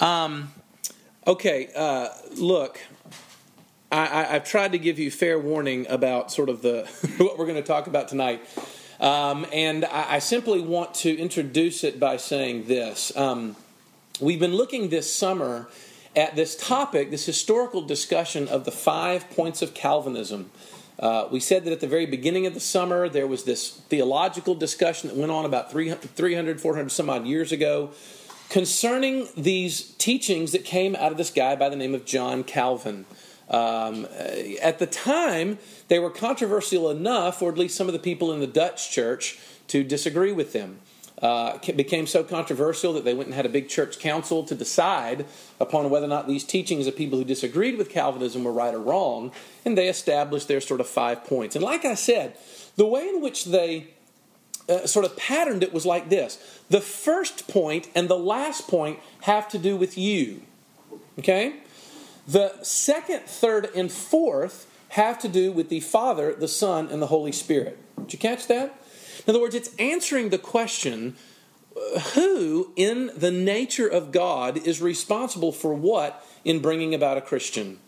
Um, okay, uh, look, I, have tried to give you fair warning about sort of the what we're going to talk about tonight, um, and I, I, simply want to introduce it by saying this: um, We've been looking this summer at this topic, this historical discussion of the five points of Calvinism. Uh, we said that at the very beginning of the summer, there was this theological discussion that went on about 300, 300 400 some odd years ago concerning these teachings that came out of this guy by the name of John Calvin. Um, at the time, they were controversial enough, or at least some of the people in the Dutch church, to disagree with them uh, became so controversial that they went and had a big church council to decide upon whether or not these teachings of people who disagreed with Calvinism were right or wrong, and they established their sort of five points. And like I said, the way in which they uh, sort of patterned it was like this the first point and the last point have to do with you. Okay? The second, third, and fourth have to do with the Father, the Son, and the Holy Spirit. Did you catch that? In other words, it's answering the question who, in the nature of God, is responsible for what in bringing about a Christian?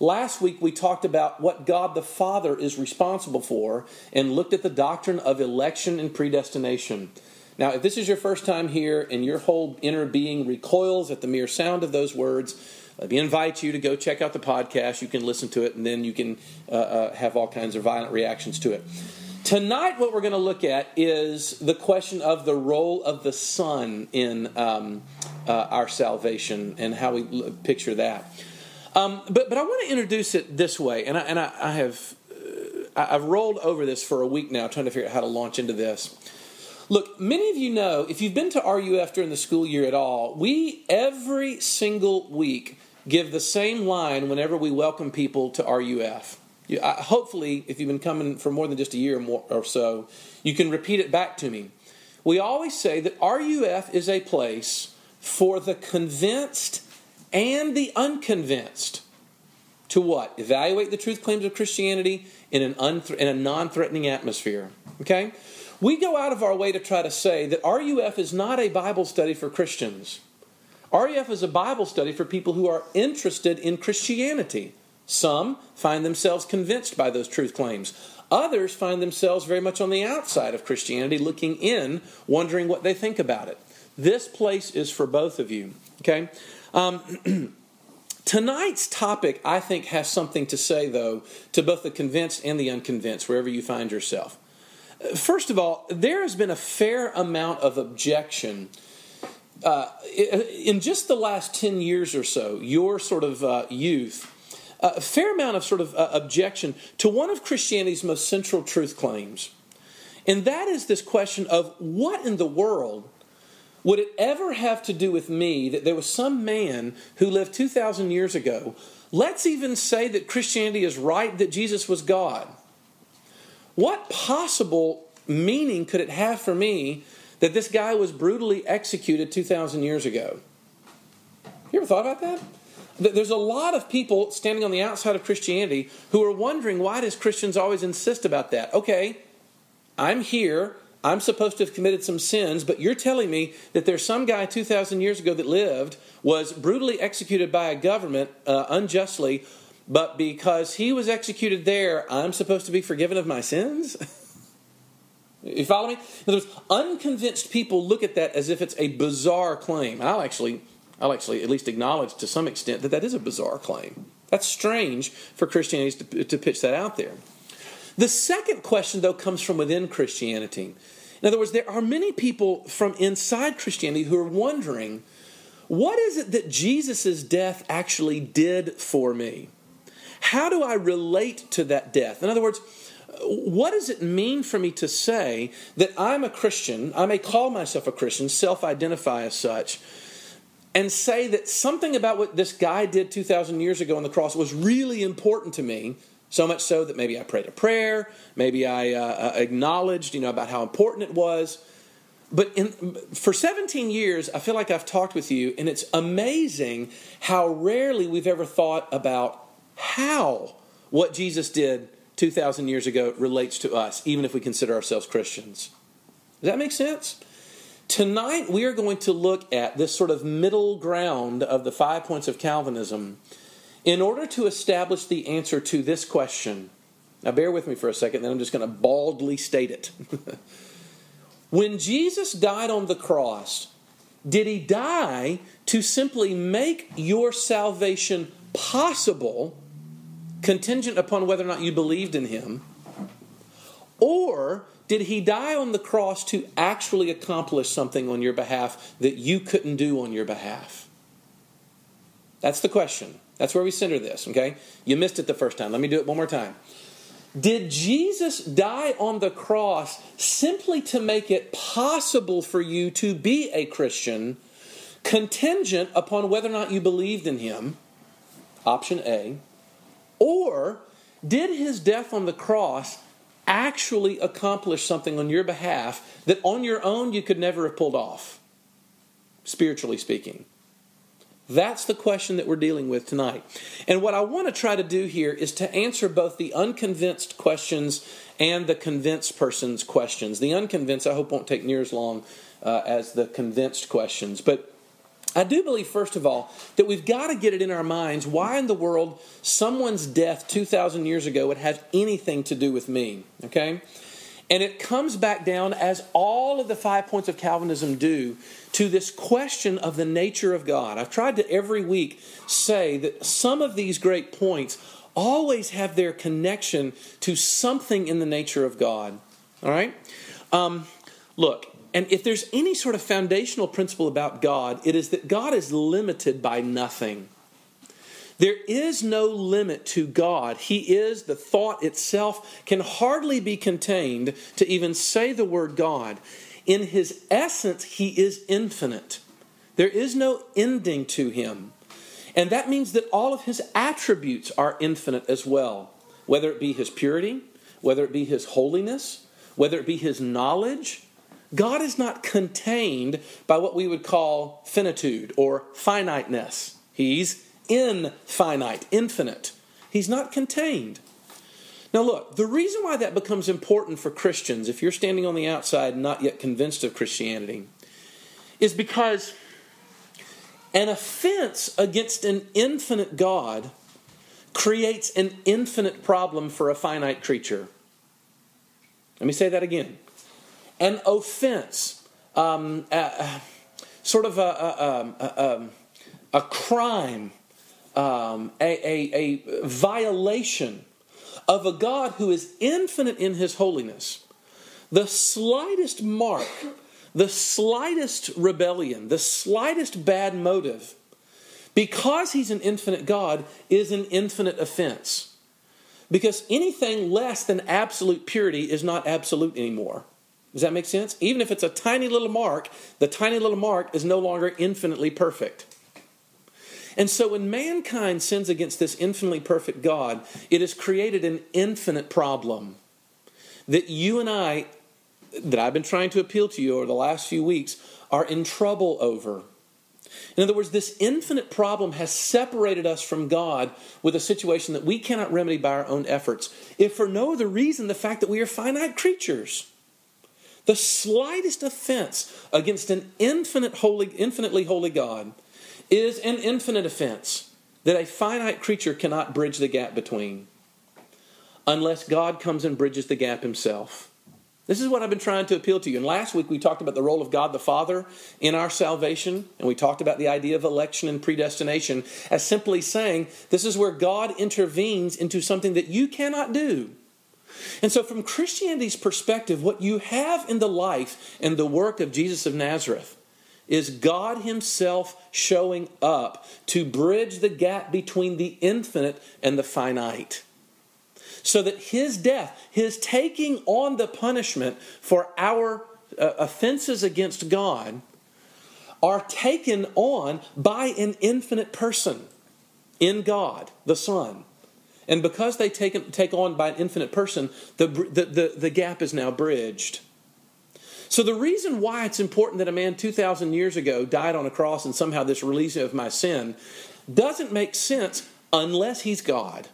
Last week we talked about what God the Father is responsible for and looked at the doctrine of election and predestination. Now, if this is your first time here and your whole inner being recoils at the mere sound of those words, me invite you to go check out the podcast. You can listen to it and then you can uh, uh, have all kinds of violent reactions to it. Tonight, what we're going to look at is the question of the role of the Son in um, uh, our salvation and how we picture that. Um, but, but I want to introduce it this way, and I, and I, I have uh, I've rolled over this for a week now, trying to figure out how to launch into this. Look, many of you know if you've been to RUF during the school year at all, we every single week give the same line whenever we welcome people to RUF. You, I, hopefully, if you've been coming for more than just a year or, more, or so, you can repeat it back to me. We always say that RUF is a place for the convinced and the unconvinced to what? Evaluate the truth claims of Christianity in, an unth- in a non threatening atmosphere. Okay? We go out of our way to try to say that RUF is not a Bible study for Christians. RUF is a Bible study for people who are interested in Christianity. Some find themselves convinced by those truth claims. Others find themselves very much on the outside of Christianity, looking in, wondering what they think about it. This place is for both of you. Okay? Um, tonight's topic, I think, has something to say, though, to both the convinced and the unconvinced, wherever you find yourself. First of all, there has been a fair amount of objection. Uh, in just the last 10 years or so, your sort of uh, youth a fair amount of sort of uh, objection to one of Christianity's most central truth claims. And that is this question of what in the world would it ever have to do with me that there was some man who lived 2,000 years ago? Let's even say that Christianity is right, that Jesus was God. What possible meaning could it have for me that this guy was brutally executed 2,000 years ago? You ever thought about that? There's a lot of people standing on the outside of Christianity who are wondering why does Christians always insist about that? Okay, I'm here. I'm supposed to have committed some sins, but you're telling me that there's some guy 2,000 years ago that lived, was brutally executed by a government uh, unjustly, but because he was executed there, I'm supposed to be forgiven of my sins? you follow me? In other words, unconvinced people look at that as if it's a bizarre claim. I'll actually I'll actually at least acknowledge to some extent that that is a bizarre claim. That's strange for Christianity to, to pitch that out there. The second question, though, comes from within Christianity. In other words, there are many people from inside Christianity who are wondering what is it that Jesus' death actually did for me? How do I relate to that death? In other words, what does it mean for me to say that I'm a Christian? I may call myself a Christian, self identify as such, and say that something about what this guy did 2,000 years ago on the cross was really important to me, so much so that maybe I prayed a prayer, maybe I uh, uh acknowledged, you know, about how important it was. But in, for 17 years, I feel like I've talked with you, and it's amazing how rarely we've ever thought about how what Jesus did 2,000 years ago relates to us, even if we consider ourselves Christians. Does that make sense? Tonight, we are going to look at this sort of middle ground of the five points of Calvinism in order to establish the answer to this question. Now, bear with me for a second, then I'm just going to baldly state it. when Jesus died on the cross, did he die to simply make your salvation possible, contingent upon whether or not you believed in him? Or did he die on the cross to actually accomplish something on your behalf that you couldn't do on your behalf? That's the question. That's where we center this, okay? You missed it the first time. Let me do it one more time. Did Jesus die on the cross simply to make it possible for you to be a Christian, contingent upon whether or not you believed in him? Option A. Or did his death on the cross actually accomplish something on your behalf that on your own you could never have pulled off, spiritually speaking? That's the question that we're dealing with tonight. And what I want to try to do here is to answer both the unconvinced questions and the convinced person's questions. The unconvinced, I hope, won't take near as long uh, as the convinced questions. But I do believe, first of all, that we've got to get it in our minds why in the world someone's death 2,000 years ago would have anything to do with me. Okay? And it comes back down, as all of the five points of Calvinism do, to this question of the nature of God. I've tried to every week say that some of these great points always have their connection to something in the nature of God. All right? Um, look, and if there's any sort of foundational principle about God, it is that God is limited by nothing. There is no limit to God. He is, the thought itself can hardly be contained to even say the word God. In his essence, he is infinite. There is no ending to him. And that means that all of his attributes are infinite as well, whether it be his purity, whether it be his holiness, whether it be his knowledge. God is not contained by what we would call finitude or finiteness. He's infinite, infinite. He's not contained. Now, look, the reason why that becomes important for Christians, if you're standing on the outside and not yet convinced of Christianity, is because an offense against an infinite God creates an infinite problem for a finite creature. Let me say that again. An offense, um, uh, sort of a, a, a, a crime um, a, a, a violation of a God who is infinite in his holiness, the slightest mark, the slightest rebellion, the slightest bad motive, because he's an infinite God, is an infinite offense. Because anything less than absolute purity is not absolute anymore. Does that make sense? Even if it's a tiny little mark, the tiny little mark is no longer infinitely perfect. And so when mankind sins against this infinitely perfect God, it has created an infinite problem that you and I, that I've been trying to appeal to you over the last few weeks, are in trouble over. In other words, this infinite problem has separated us from God with a situation that we cannot remedy by our own efforts, if for no other reason the fact that we are finite creatures. The slightest offense against an infinite holy, infinitely holy God is an infinite offense that a finite creature cannot bridge the gap between unless God comes and bridges the gap himself. This is what I've been trying to appeal to you. And last week we talked about the role of God the Father in our salvation, and we talked about the idea of election and predestination as simply saying this is where God intervenes into something that you cannot do. And so, from Christianity's perspective, what you have in the life and the work of Jesus of Nazareth is God Himself showing up to bridge the gap between the infinite and the finite. So that His death, His taking on the punishment for our uh, offenses against God, are taken on by an infinite person in God, the Son. And because they take, take on by an infinite person, the, the, the, the gap is now bridged. So, the reason why it's important that a man 2,000 years ago died on a cross and somehow this release of my sin doesn't make sense unless he's God.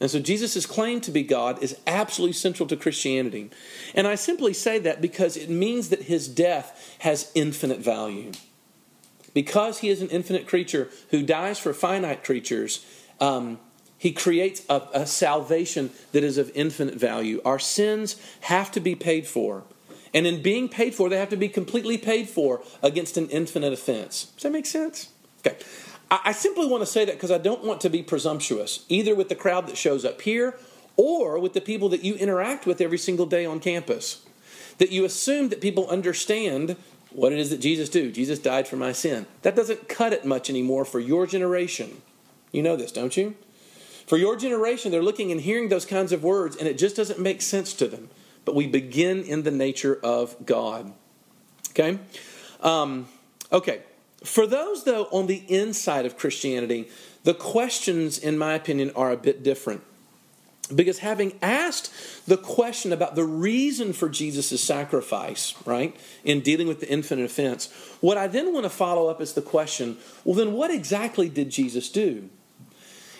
And so Jesus' claim to be God is absolutely central to Christianity. And I simply say that because it means that his death has infinite value. Because he is an infinite creature who dies for finite creatures, um, he creates a, a salvation that is of infinite value. Our sins have to be paid for. And in being paid for, they have to be completely paid for against an infinite offense. Does that make sense? Okay. I simply want to say that because I don't want to be presumptuous, either with the crowd that shows up here or with the people that you interact with every single day on campus. That you assume that people understand what it is that Jesus did. Jesus died for my sin. That doesn't cut it much anymore for your generation. You know this, don't you? For your generation, they're looking and hearing those kinds of words, and it just doesn't make sense to them. But we begin in the nature of God. Okay? Um, okay. For those, though, on the inside of Christianity, the questions, in my opinion, are a bit different. Because having asked the question about the reason for Jesus' sacrifice, right, in dealing with the infinite offense, what I then want to follow up is the question well, then what exactly did Jesus do?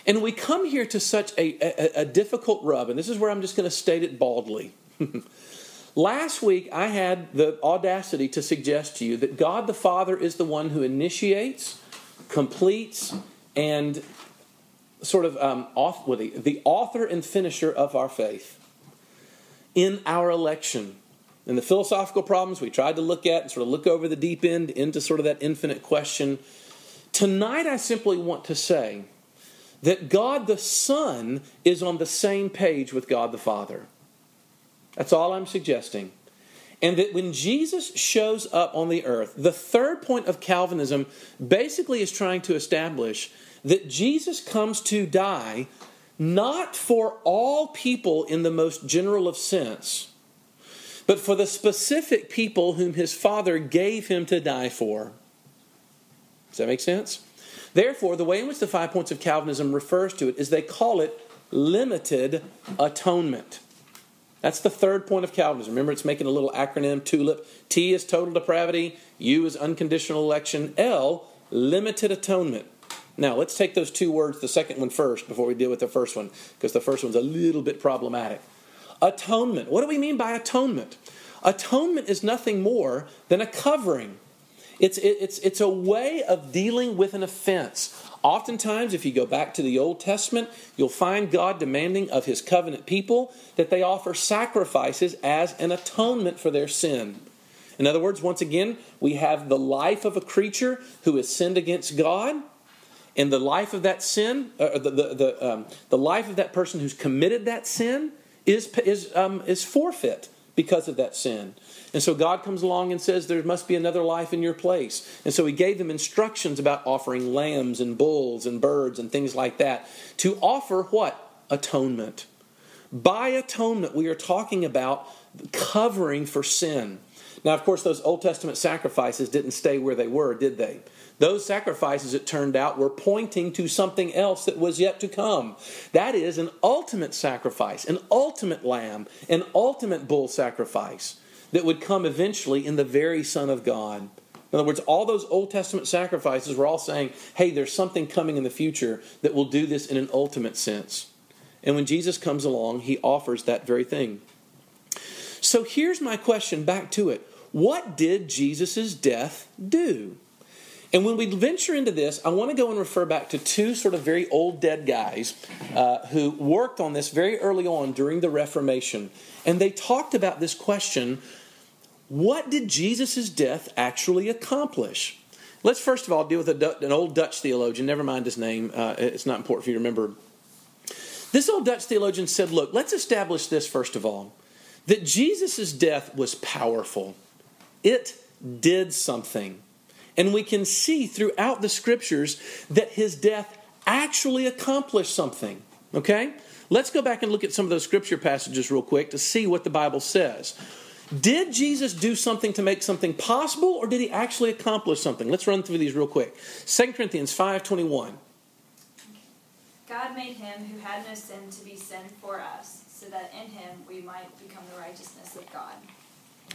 And we come here to such a, a, a difficult rub, and this is where I'm just going to state it baldly. Last week, I had the audacity to suggest to you that God the Father is the one who initiates, completes, and sort of um, off, well, the, the author and finisher of our faith in our election. And the philosophical problems we tried to look at and sort of look over the deep end into sort of that infinite question. Tonight, I simply want to say that God the Son is on the same page with God the Father. That's all I'm suggesting. And that when Jesus shows up on the earth, the third point of Calvinism basically is trying to establish that Jesus comes to die not for all people in the most general of sense, but for the specific people whom his Father gave him to die for. Does that make sense? Therefore, the way in which the five points of Calvinism refers to it is they call it limited atonement. That's the third point of Calvinism. Remember, it's making a little acronym TULIP. T is total depravity, U is unconditional election, L, limited atonement. Now, let's take those two words, the second one first, before we deal with the first one, because the first one's a little bit problematic. Atonement. What do we mean by atonement? Atonement is nothing more than a covering. It's, it's, it's a way of dealing with an offense. Oftentimes, if you go back to the Old Testament, you'll find God demanding of his covenant people that they offer sacrifices as an atonement for their sin. In other words, once again, we have the life of a creature who has sinned against God, and the life of that sin, uh, the, the, the, um, the life of that person who's committed that sin is, is, um, is forfeit because of that sin. And so God comes along and says, There must be another life in your place. And so He gave them instructions about offering lambs and bulls and birds and things like that to offer what? Atonement. By atonement, we are talking about covering for sin. Now, of course, those Old Testament sacrifices didn't stay where they were, did they? Those sacrifices, it turned out, were pointing to something else that was yet to come. That is an ultimate sacrifice, an ultimate lamb, an ultimate bull sacrifice that would come eventually in the very Son of God. In other words, all those Old Testament sacrifices were all saying, hey, there's something coming in the future that will do this in an ultimate sense. And when Jesus comes along, he offers that very thing. So here's my question back to it. What did Jesus' death do? And when we venture into this, I want to go and refer back to two sort of very old dead guys uh, who worked on this very early on during the Reformation. And they talked about this question what did Jesus' death actually accomplish? Let's first of all deal with an old Dutch theologian. Never mind his name, uh, it's not important for you to remember. This old Dutch theologian said, Look, let's establish this first of all that Jesus' death was powerful, it did something. And we can see throughout the scriptures that his death actually accomplished something. Okay? Let's go back and look at some of those scripture passages real quick to see what the Bible says. Did Jesus do something to make something possible, or did he actually accomplish something? Let's run through these real quick. 2 Corinthians 5.21. God made him who had no sin to be sin for us, so that in him we might become the righteousness of God.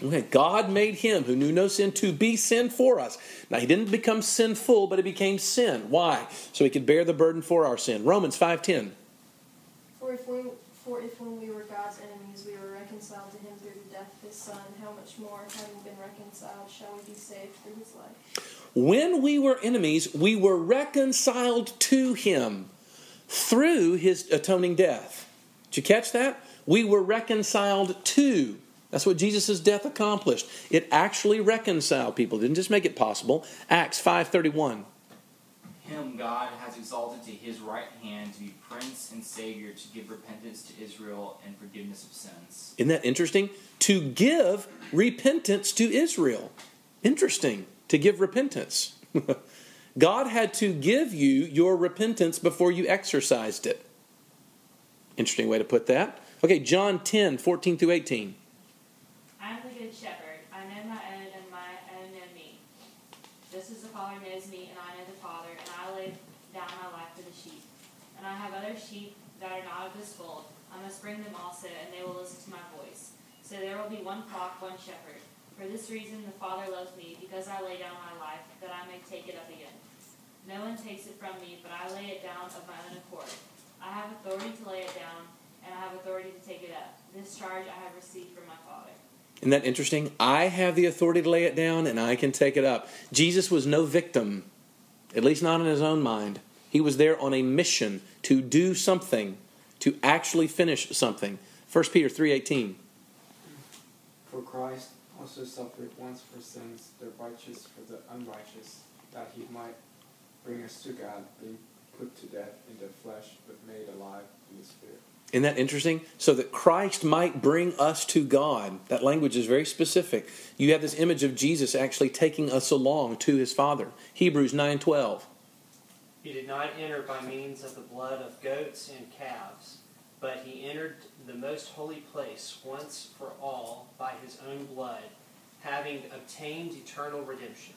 Okay, God made him who knew no sin to be sin for us. Now, he didn't become sinful, but he became sin. Why? So he could bear the burden for our sin. Romans 5.10. For For if, we, for if when we were God's enemies, we were reconciled to him through the death of his Son, how much more, having been reconciled, shall we be saved through his life? When we were enemies, we were reconciled to him through his atoning death. Did you catch that? We were reconciled to. That's what Jesus' death accomplished. It actually reconciled people. It didn't just make it possible. Acts 5:31. Him God has exalted to his right hand to be Prince and Savior to give repentance to Israel and forgiveness of sins. Isn't that interesting? To give repentance to Israel. Interesting. To give repentance. God had to give you your repentance before you exercised it. Interesting way to put that. Okay, John 10, 14 through 18. I am the good shepherd. I know my own, and my own know me. Just as the Father knows me, and I know the Father, and I lay down my life for the sheep. And I have other sheep that are not of this fold. I must bring them also, and they will listen to my voice. So there will be one flock, one shepherd. For this reason the Father loves me, because I lay down my life, that I may take it up again. No one takes it from me, but I lay it down of my own accord. I have authority to lay it down, and I have authority to take it up. This charge I have received from my Father. Isn't that interesting? I have the authority to lay it down and I can take it up. Jesus was no victim, at least not in his own mind. He was there on a mission to do something, to actually finish something. 1 Peter 3:18. For Christ also suffered once for sins, the righteous for the unrighteous, that he might bring us to God, being put to death in the flesh, but made alive in the spirit. Isn't that interesting? So that Christ might bring us to God. That language is very specific. You have this image of Jesus actually taking us along to his Father. Hebrews 9:12. He did not enter by means of the blood of goats and calves, but he entered the most holy place once for all by his own blood, having obtained eternal redemption.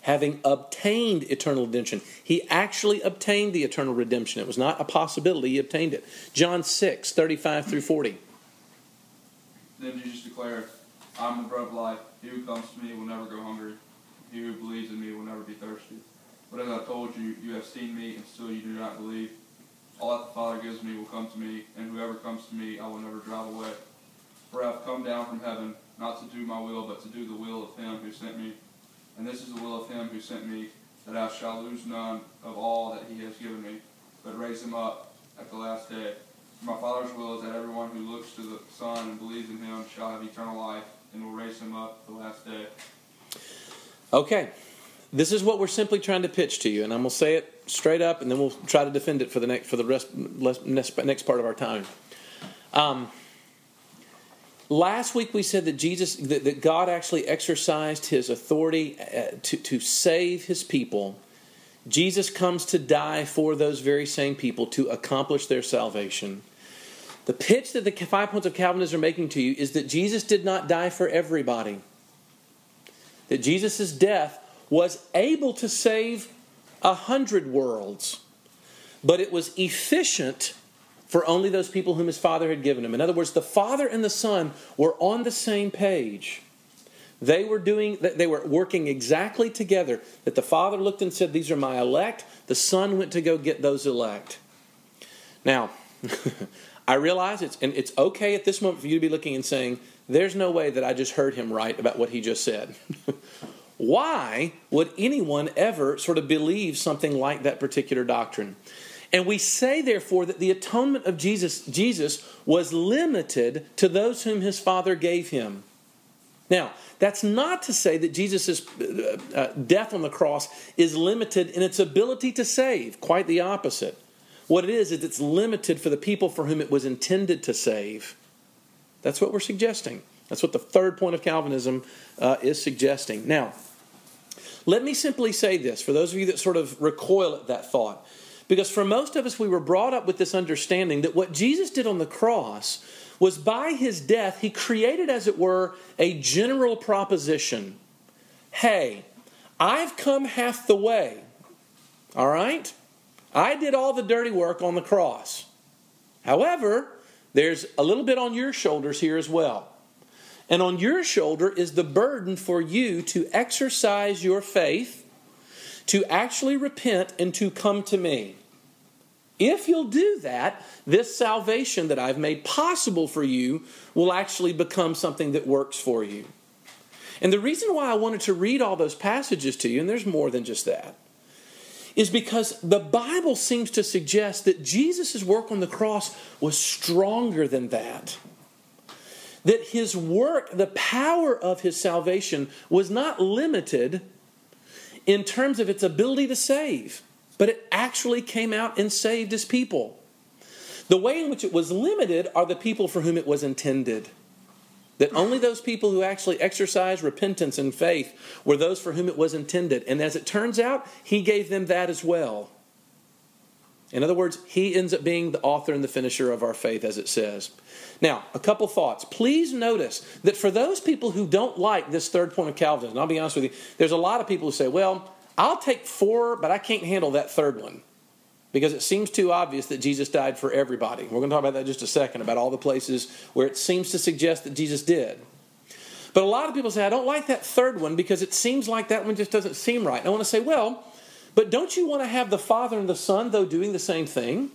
Having obtained eternal redemption. He actually obtained the eternal redemption. It was not a possibility, he obtained it. John 6, 35 through 40. Then Jesus declared, I am the bread of life. He who comes to me will never go hungry. He who believes in me will never be thirsty. But as I told you, you have seen me, and still you do not believe. All that the Father gives me will come to me, and whoever comes to me I will never drive away. For I have come down from heaven, not to do my will, but to do the will of him who sent me. And this is the will of him who sent me, that I shall lose none of all that he has given me, but raise him up at the last day. For my Father's will is that everyone who looks to the Son and believes in him shall have eternal life, and will raise him up the last day. Okay. This is what we're simply trying to pitch to you, and I'm going to say it straight up, and then we'll try to defend it for the next for the rest next, next part of our time. Um, last week we said that Jesus that, that God actually exercised His authority uh, to to save His people. Jesus comes to die for those very same people to accomplish their salvation. The pitch that the five points of Calvinism are making to you is that Jesus did not die for everybody. That Jesus' death was able to save a hundred worlds, but it was efficient for only those people whom his Father had given him. In other words, the Father and the Son were on the same page. They were doing they were working exactly together. That the Father looked and said, These are my elect. The Son went to go get those elect. Now, I realize it's and it's okay at this moment for you to be looking and saying, There's no way that I just heard him right about what he just said. Why would anyone ever sort of believe something like that particular doctrine? And we say, therefore, that the atonement of Jesus, Jesus was limited to those whom his Father gave him. Now, that's not to say that Jesus' uh, uh, death on the cross is limited in its ability to save. Quite the opposite. What it is, is it's limited for the people for whom it was intended to save. That's what we're suggesting. That's what the third point of Calvinism uh, is suggesting. Now, let me simply say this for those of you that sort of recoil at that thought. Because for most of us, we were brought up with this understanding that what Jesus did on the cross was by his death, he created, as it were, a general proposition. Hey, I've come half the way. All right? I did all the dirty work on the cross. However, there's a little bit on your shoulders here as well. And on your shoulder is the burden for you to exercise your faith, to actually repent, and to come to me. If you'll do that, this salvation that I've made possible for you will actually become something that works for you. And the reason why I wanted to read all those passages to you, and there's more than just that, is because the Bible seems to suggest that Jesus' work on the cross was stronger than that. That his work, the power of his salvation, was not limited in terms of its ability to save, but it actually came out and saved his people. The way in which it was limited are the people for whom it was intended. That only those people who actually exercised repentance and faith were those for whom it was intended. And as it turns out, he gave them that as well. In other words, he ends up being the author and the finisher of our faith, as it says. Now, a couple thoughts. Please notice that for those people who don't like this third point of Calvinism, I'll be honest with you, there's a lot of people who say, well, I'll take four, but I can't handle that third one because it seems too obvious that Jesus died for everybody. We're going to talk about that in just a second, about all the places where it seems to suggest that Jesus did. But a lot of people say, I don't like that third one because it seems like that one just doesn't seem right. And I want to say, well, but don't you want to have the Father and the Son, though, doing the same thing?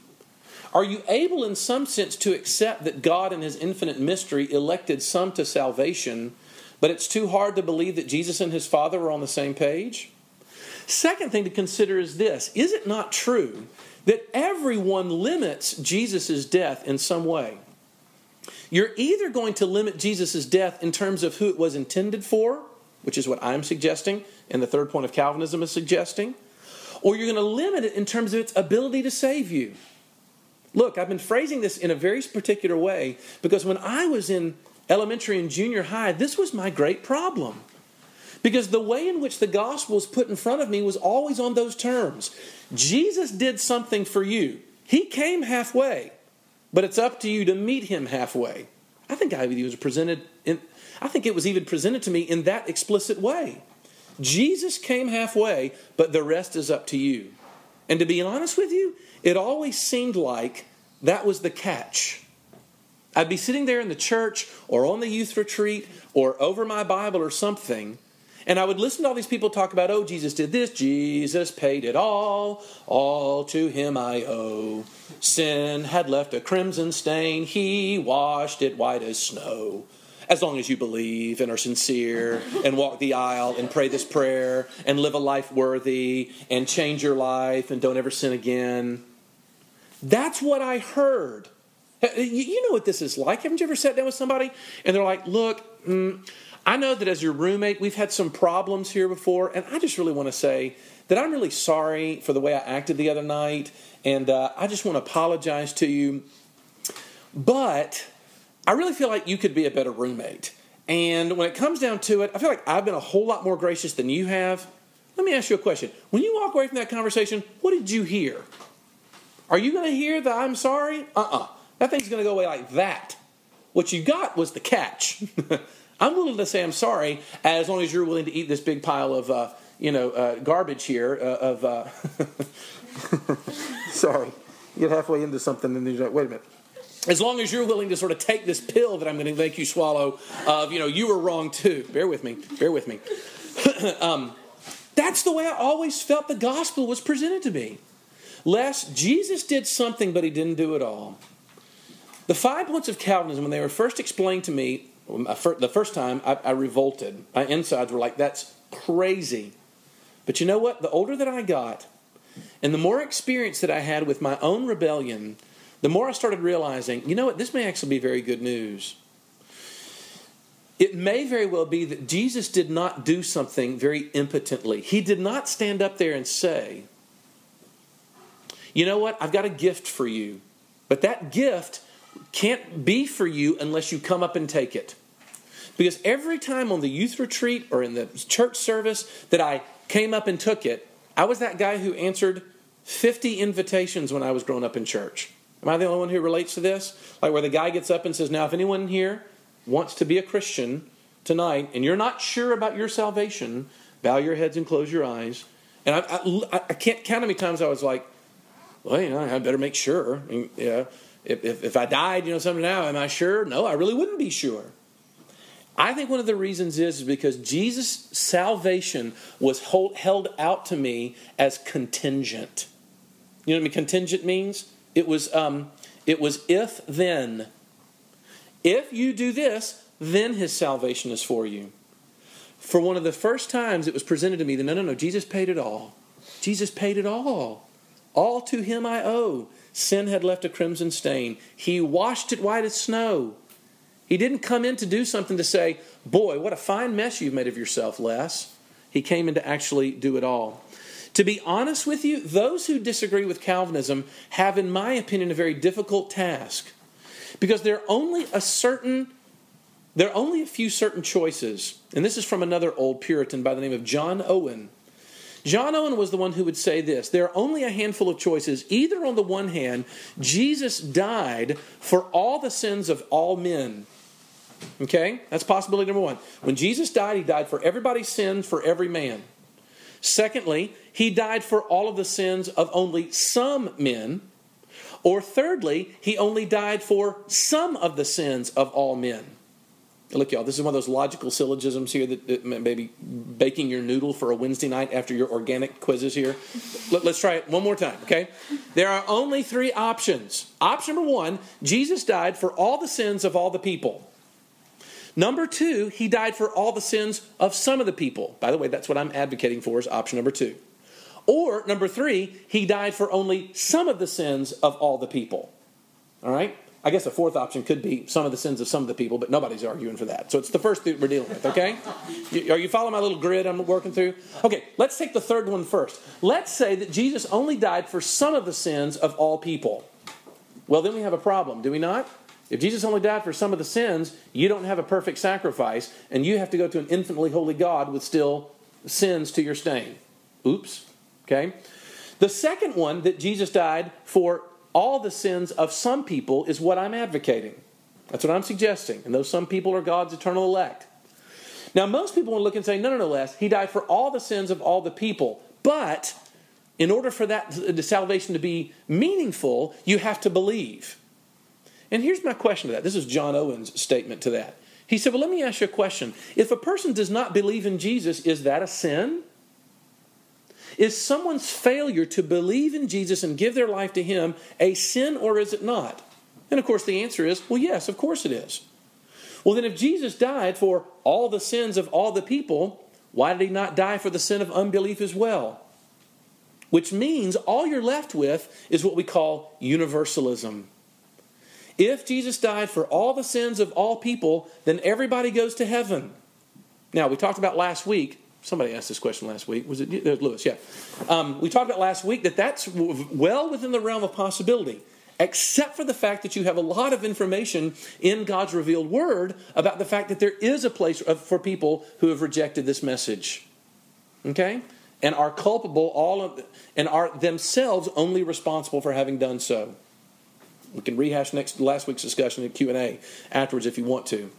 Are you able, in some sense, to accept that God, in His infinite mystery, elected some to salvation, but it's too hard to believe that Jesus and His Father are on the same page? Second thing to consider is this Is it not true that everyone limits Jesus' death in some way? You're either going to limit Jesus' death in terms of who it was intended for, which is what I'm suggesting, and the third point of Calvinism is suggesting, or you're going to limit it in terms of its ability to save you. Look, I've been phrasing this in a very particular way because when I was in elementary and junior high, this was my great problem. Because the way in which the gospel was put in front of me was always on those terms. Jesus did something for you, He came halfway, but it's up to you to meet Him halfway. I think I was presented in, I think it was even presented to me in that explicit way. Jesus came halfway, but the rest is up to you. And to be honest with you, it always seemed like that was the catch. I'd be sitting there in the church or on the youth retreat or over my Bible or something, and I would listen to all these people talk about, oh, Jesus did this, Jesus paid it all, all to him I owe. Sin had left a crimson stain, he washed it white as snow. As long as you believe and are sincere and walk the aisle and pray this prayer and live a life worthy and change your life and don't ever sin again. That's what I heard. You know what this is like. Haven't you ever sat down with somebody and they're like, look, mm, I know that as your roommate, we've had some problems here before, and I just really want to say that I'm really sorry for the way I acted the other night, and uh, I just want to apologize to you. But I really feel like you could be a better roommate. And when it comes down to it, I feel like I've been a whole lot more gracious than you have. Let me ask you a question. When you walk away from that conversation, what did you hear? Are you going to hear the I'm sorry? Uh uh That thing's going to go away like that. What you got was the catch. I'm willing to say I'm sorry as long as you're willing to eat this big pile of, uh, you know, uh, garbage here uh, of. Uh, sorry, you get halfway into something and then you're like, wait a minute. As long as you're willing to sort of take this pill that I'm going to make you swallow of, you know, you were wrong too. Bear with me. Bear with me. um, that's the way I always felt the gospel was presented to me. Lest Jesus did something, but he didn't do it all. The five points of Calvinism, when they were first explained to me, the first time I, I revolted. My insides were like, that's crazy. But you know what? The older that I got, and the more experience that I had with my own rebellion, the more I started realizing, you know what? This may actually be very good news. It may very well be that Jesus did not do something very impotently. He did not stand up there and say, you know what? I've got a gift for you. But that gift can't be for you unless you come up and take it. Because every time on the youth retreat or in the church service that I came up and took it, I was that guy who answered 50 invitations when I was growing up in church. Am I the only one who relates to this? Like where the guy gets up and says, Now, if anyone here wants to be a Christian tonight and you're not sure about your salvation, bow your heads and close your eyes. And I, I, I can't count how many times I was like, well, you know, I better make sure. yeah, if, if, if I died, you know, something now, am I sure? No, I really wouldn't be sure. I think one of the reasons is, because Jesus' salvation was hold, held out to me as contingent. You know what I mean? Contingent means It was, um, it was if then. If you do this, then his salvation is for you. For one of the first times it was presented to me that no, no, no, Jesus paid it all. Jesus paid it all. All to him I owe. Sin had left a crimson stain. He washed it white as snow. He didn't come in to do something to say, Boy, what a fine mess you've made of yourself, Les. He came in to actually do it all. To be honest with you, those who disagree with Calvinism have, in my opinion, a very difficult task. Because there are only a certain there are only a few certain choices. And this is from another old puritan by the name of john owen. John owen was the one who would say this there are only a handful of choices. Either on the one hand jesus died for all the sins of all men. Okay? That's possibility number one. When jesus died he died for everybody's sins for every man secondly he died for all of the sins of only some men or thirdly, he only died for some of the sins of all men. Look, y'all, this is one of those logical syllogisms here that, that maybe baking your noodle for a Wednesday night after your organic quizzes here. Let, us try it one more time, okay? There are only three options. Option number one Jesus died for all the sins of all the people. Number two, he died for all the sins of some of the people. By the way, that's what I'm advocating for is option number two. Or, number three, he died for only some of the sins of all the people. All right? I guess a fourth option could be some of the sins of some of the people, but nobody's arguing for that. So it's the first that we're dealing with, okay? are you following my little grid I'm working through? Okay, let's take the third one first. Let's say that Jesus only died for some of the sins of all people. Well, then we have a problem, do we not? If Jesus only died for some of the sins, you don't have a perfect sacrifice, and you have to go to an infinitely holy God with still sins to your stain. Oops. Okay? The second one that Jesus died for all the sins of some people is what I'm advocating. That's what I'm suggesting. And those some people are God's eternal elect. Now, most people will look and say, no, no, no, Les, he died for all the sins of all the people. But in order for that the salvation to be meaningful, you have to believe. And here's my question to that. This is John Owen's statement to that. He said, Well, let me ask you a question. If a person does not believe in Jesus, is that a sin? Is someone's failure to believe in Jesus and give their life to Him a sin or is it not? And of course, the answer is well, yes, of course it is. Well, then, if Jesus died for all the sins of all the people, why did He not die for the sin of unbelief as well? Which means all you're left with is what we call universalism. If Jesus died for all the sins of all people, then everybody goes to heaven. Now, we talked about last week Somebody asked this question last week. Was it, it was Lewis? Yeah. Um, we talked about last week that that's well within the realm of possibility, except for the fact that you have a lot of information in God's revealed word about the fact that there is a place for people who have rejected this message. Okay? And are culpable all of, and are themselves only responsible for having done so. We can rehash next last week's discussion in Q&A afterwards if you want to.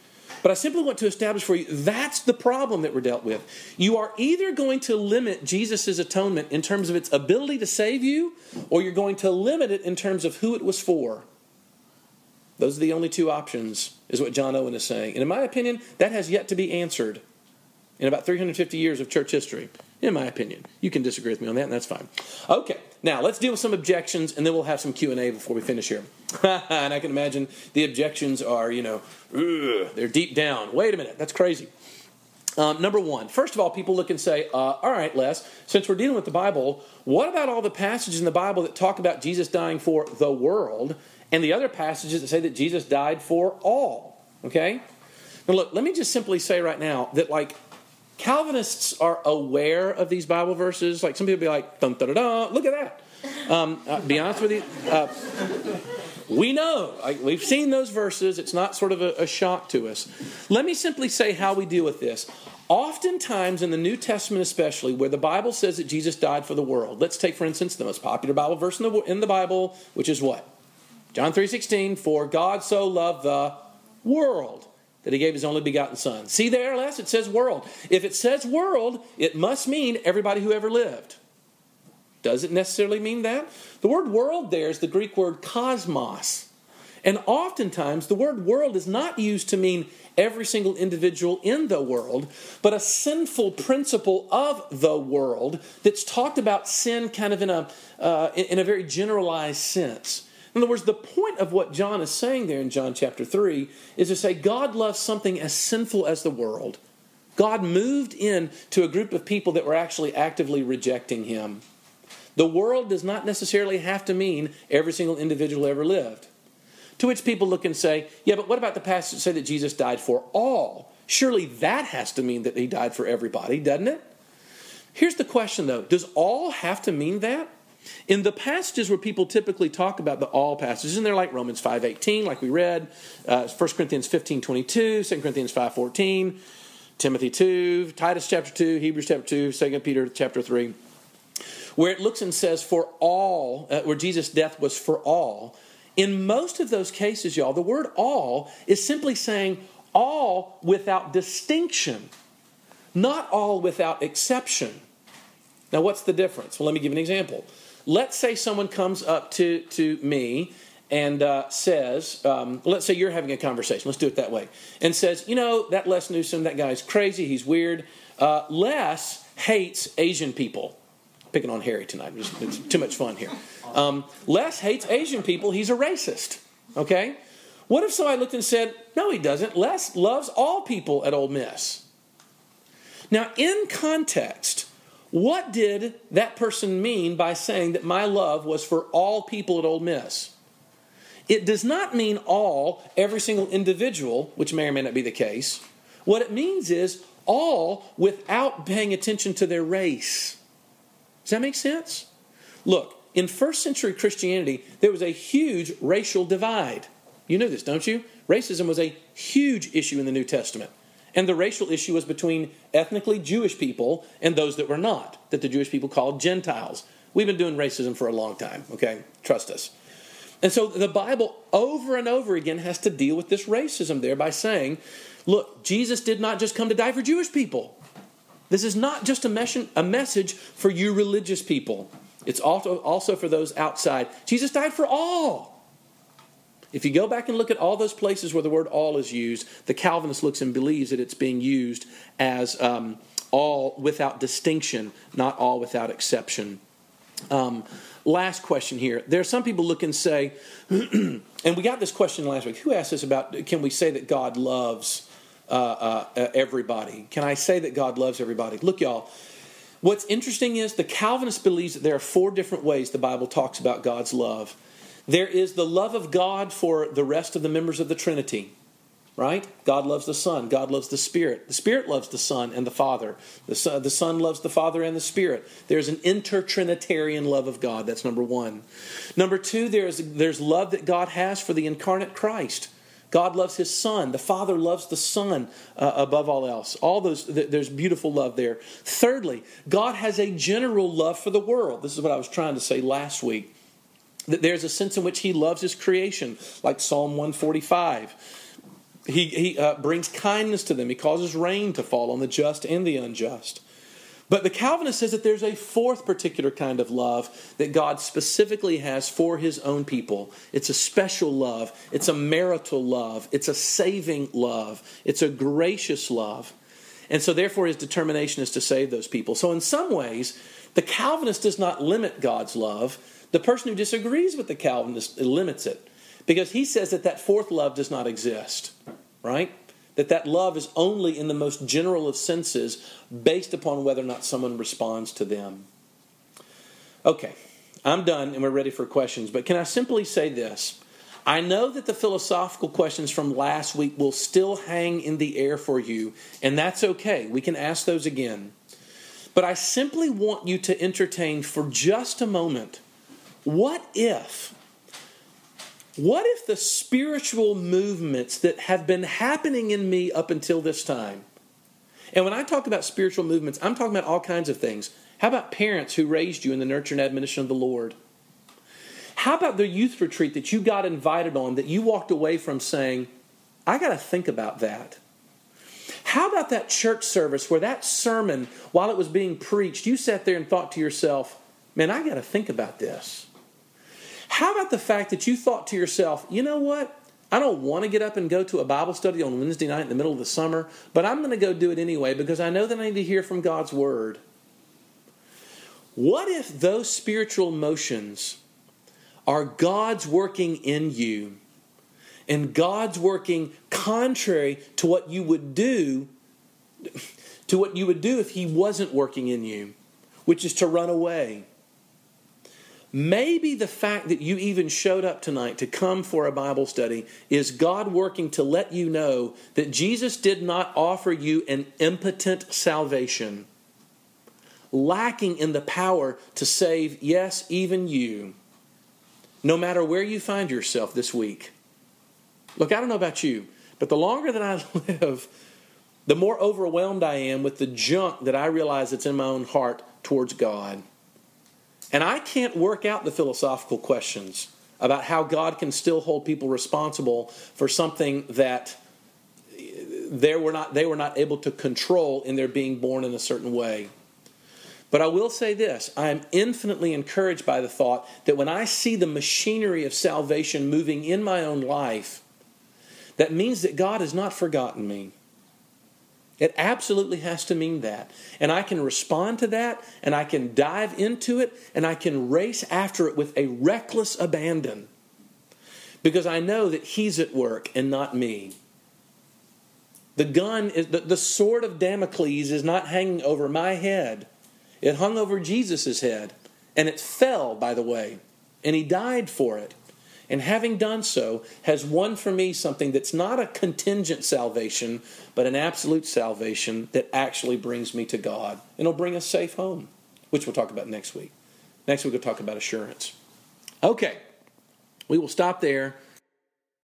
But I simply want to establish for you that's the problem that we're dealt with. You are either going to limit Jesus' atonement in terms of its ability to save you, or you're going to limit it in terms of who it was for. Those are the only two options, is what John Owen is saying. And in my opinion, that has yet to be answered in about 350 years of church history, in my opinion. You can disagree with me on that, and that's fine. Okay, now let's deal with some objections, and then we'll have some Q&A before we finish here. and I can imagine the objections are, you know, they're deep down. Wait a minute, that's crazy. Um, number one, first of all, people look and say, uh, all right, Les, since we're dealing with the Bible, what about all the passages in the Bible that talk about Jesus dying for the world and the other passages that say that Jesus died for all? Okay? Now, look, let me just simply say right now that, like, Calvinists are aware of these Bible verses. Like, some people be like, dun, dun, dun, look at that. Um, uh, be honest with you, uh, we know. Like, we've seen those verses. It's not sort of a, a shock to us. Let me simply say how we deal with this. Oftentimes in the New Testament, especially, where the Bible says that Jesus died for the world, let's take, for instance, the most popular Bible verse in the, in the Bible, which is what? John 3.16, For God so loved the world that he gave his only begotten Son. See there, Les? It says world. If it says world, it must mean everybody who ever lived. Does it necessarily mean that? The word world there is the Greek word cosmos. And oftentimes, the word world is not used to mean every single individual in the world, but a sinful principle of the world that's talked about sin kind of in a, uh, in a very generalized sense. In other words, the point of what John is saying there in John chapter 3 is to say God loves something as sinful as the world. God moved in to a group of people that were actually actively rejecting him. The world does not necessarily have to mean every single individual ever lived. To which people look and say, yeah, but what about the passage that say that Jesus died for all? Surely that has to mean that he died for everybody, doesn't it? Here's the question though Does all have to mean that? In the passages where people typically talk about the all passages, and they're like Romans 5.18, like we read, uh, 1 Corinthians 15.22, 2 Corinthians 5.14, Timothy 2, Titus chapter 2, Hebrews chapter 2, 2 Peter chapter 3, where it looks and says, for all, uh, where Jesus' death was for all. In most of those cases, y'all, the word all is simply saying all without distinction, not all without exception. Now, what's the difference? Well, let me give an example. Let's say someone comes up to, to me and uh, says, um, let's say you're having a conversation, let's do it that way, and says, you know, that Les Newsom, that guy's crazy, he's weird. Uh, Les hates Asian people. Picking on Harry tonight, it's too much fun here. Um, Les hates Asian people, he's a racist. Okay? What if somebody looked and said, no, he doesn't. Les loves all people at Ole Miss. Now, in context, what did that person mean by saying that my love was for all people at Ole Miss? It does not mean all, every single individual, which may or may not be the case. What it means is all without paying attention to their race. Does that make sense? Look, in first century Christianity, there was a huge racial divide. You know this, don't you? Racism was a huge issue in the New Testament. And the racial issue was between ethnically Jewish people and those that were not, that the Jewish people called Gentiles. We've been doing racism for a long time, okay? Trust us. And so the Bible over and over again has to deal with this racism there by saying, look, Jesus did not just come to die for Jewish people. This is not just a, mes- a message for you religious people, it's also, also for those outside. Jesus died for all. If you go back and look at all those places where the word all is used, the Calvinist looks and believes that it's being used as um, all without distinction, not all without exception. Um, last question here. There are some people look and say, and we got this question last week. Who asked us about can we say that God loves uh, uh, everybody? Can I say that God loves everybody? Look, y'all. What's interesting is the Calvinist believes that there are four different ways the Bible talks about God's love. There is the love of God for the rest of the members of the Trinity right? God loves the Son. God loves the Spirit. The Spirit loves the Son and the Father. The Son, the Son loves the Father and the Spirit. There's an intertrinitarian love of God. That's number one. Number two, there's, there's love that God has for the incarnate Christ. God loves his son. The Father loves the Son uh, above all else. All those, th- there's beautiful love there. Thirdly, God has a general love for the world. This is what I was trying to say last week. That there's a sense in which he loves his creation, like Psalm 145. He, he uh, brings kindness to them. He causes rain to fall on the just and the unjust. But the Calvinist says that there's a fourth particular kind of love that God specifically has for his own people. It's a special love, it's a marital love, it's a saving love, it's a gracious love. And so, therefore, his determination is to save those people. So, in some ways, the Calvinist does not limit God's love. The person who disagrees with the Calvinist limits it because he says that that fourth love does not exist right? That that love is only in the most general of senses based upon whether or not someone responds to them. Okay, I'm done and we're ready for questions, but can I simply say this? I know that the philosophical questions from last week will still hang in the air for you, and that's okay. We can ask those again. But I simply want you to entertain for just a moment what if what if the spiritual movements that have been happening in me up until this time, and when I talk about spiritual movements, I'm talking about all kinds of things. How about parents who raised you in the nurture and admonition of the Lord? How about the youth retreat that you got invited on that you walked away from saying, I got to think about that? How about that church service where that sermon, while it was being preached, you sat there and thought to yourself, man, I got to think about this? How about the fact that you thought to yourself, you know what? I don't want to get up and go to a Bible study on Wednesday night in the middle of the summer, but I'm going to go do it anyway because I know that I need to hear from God's Word. What if those spiritual motions are God's working in you. And God's working contrary to what you would do to what you would do if he wasn't working in you, which is to run away. Maybe the fact that you even showed up tonight to come for a Bible study is God working to let you know that Jesus did not offer you an impotent salvation, lacking in the power to save, yes, even you, no matter where you find yourself this week. Look, I don't know about you, but the longer that I live, the more overwhelmed I am with the junk that I realize that's in my own heart towards God. And I can't work out the philosophical questions about how God can still hold people responsible for something that they were not, they were not able to control in their being born in a certain way. But I will say this I am infinitely encouraged by the thought that when I see the machinery of salvation moving in my own life, that means that God has not forgotten me. It absolutely has to mean that. And I can respond to that, and I can dive into it, and I can race after it with a reckless abandon. Because I know that He's at work and not me. The gun is the, the sword of Damocles is not hanging over my head. It hung over Jesus' head. And it fell, by the way. And he died for it and having done so, has won for me something that's not a contingent salvation, but an absolute salvation that actually brings me to God. And it'll bring us safe home, which we'll talk about next week. Next week, we'll talk about assurance. Okay, we will stop there.